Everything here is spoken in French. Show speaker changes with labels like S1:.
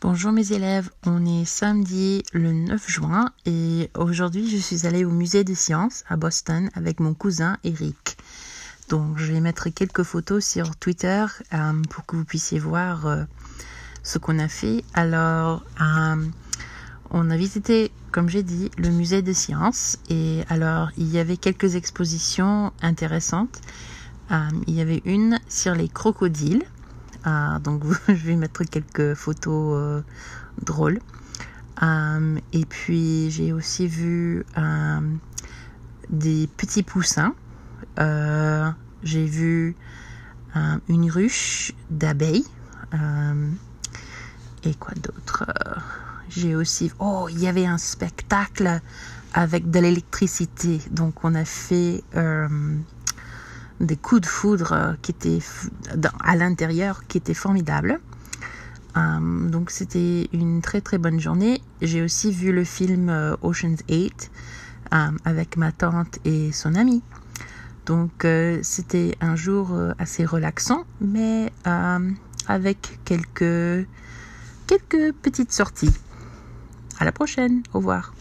S1: Bonjour mes élèves, on est samedi le 9 juin et aujourd'hui je suis allée au musée des sciences à Boston avec mon cousin Eric. Donc je vais mettre quelques photos sur Twitter euh, pour que vous puissiez voir euh, ce qu'on a fait. Alors euh, on a visité, comme j'ai dit, le musée des sciences et alors il y avait quelques expositions intéressantes. il y avait une sur les crocodiles ah, donc je vais mettre quelques photos euh, drôles. Euh, et puis j'ai aussi vu euh, des petits poussins. j'ai vu une ruche d'abeilles. et quoi d'autre? J'ai aussi... Oh, il y avait un spectacle avec de l'électricité. Donc on a fait des coups de foudre euh, qui étaient à l'intérieur qui étaient formidables. Euh, donc c'était une très très bonne journée. J'ai aussi vu le film euh, Ocean's 8 avec ma tante et son amie. Donc c'était un jour assez relaxant, mais avec quelques, quelques petites sorties. À la prochaine, au revoir.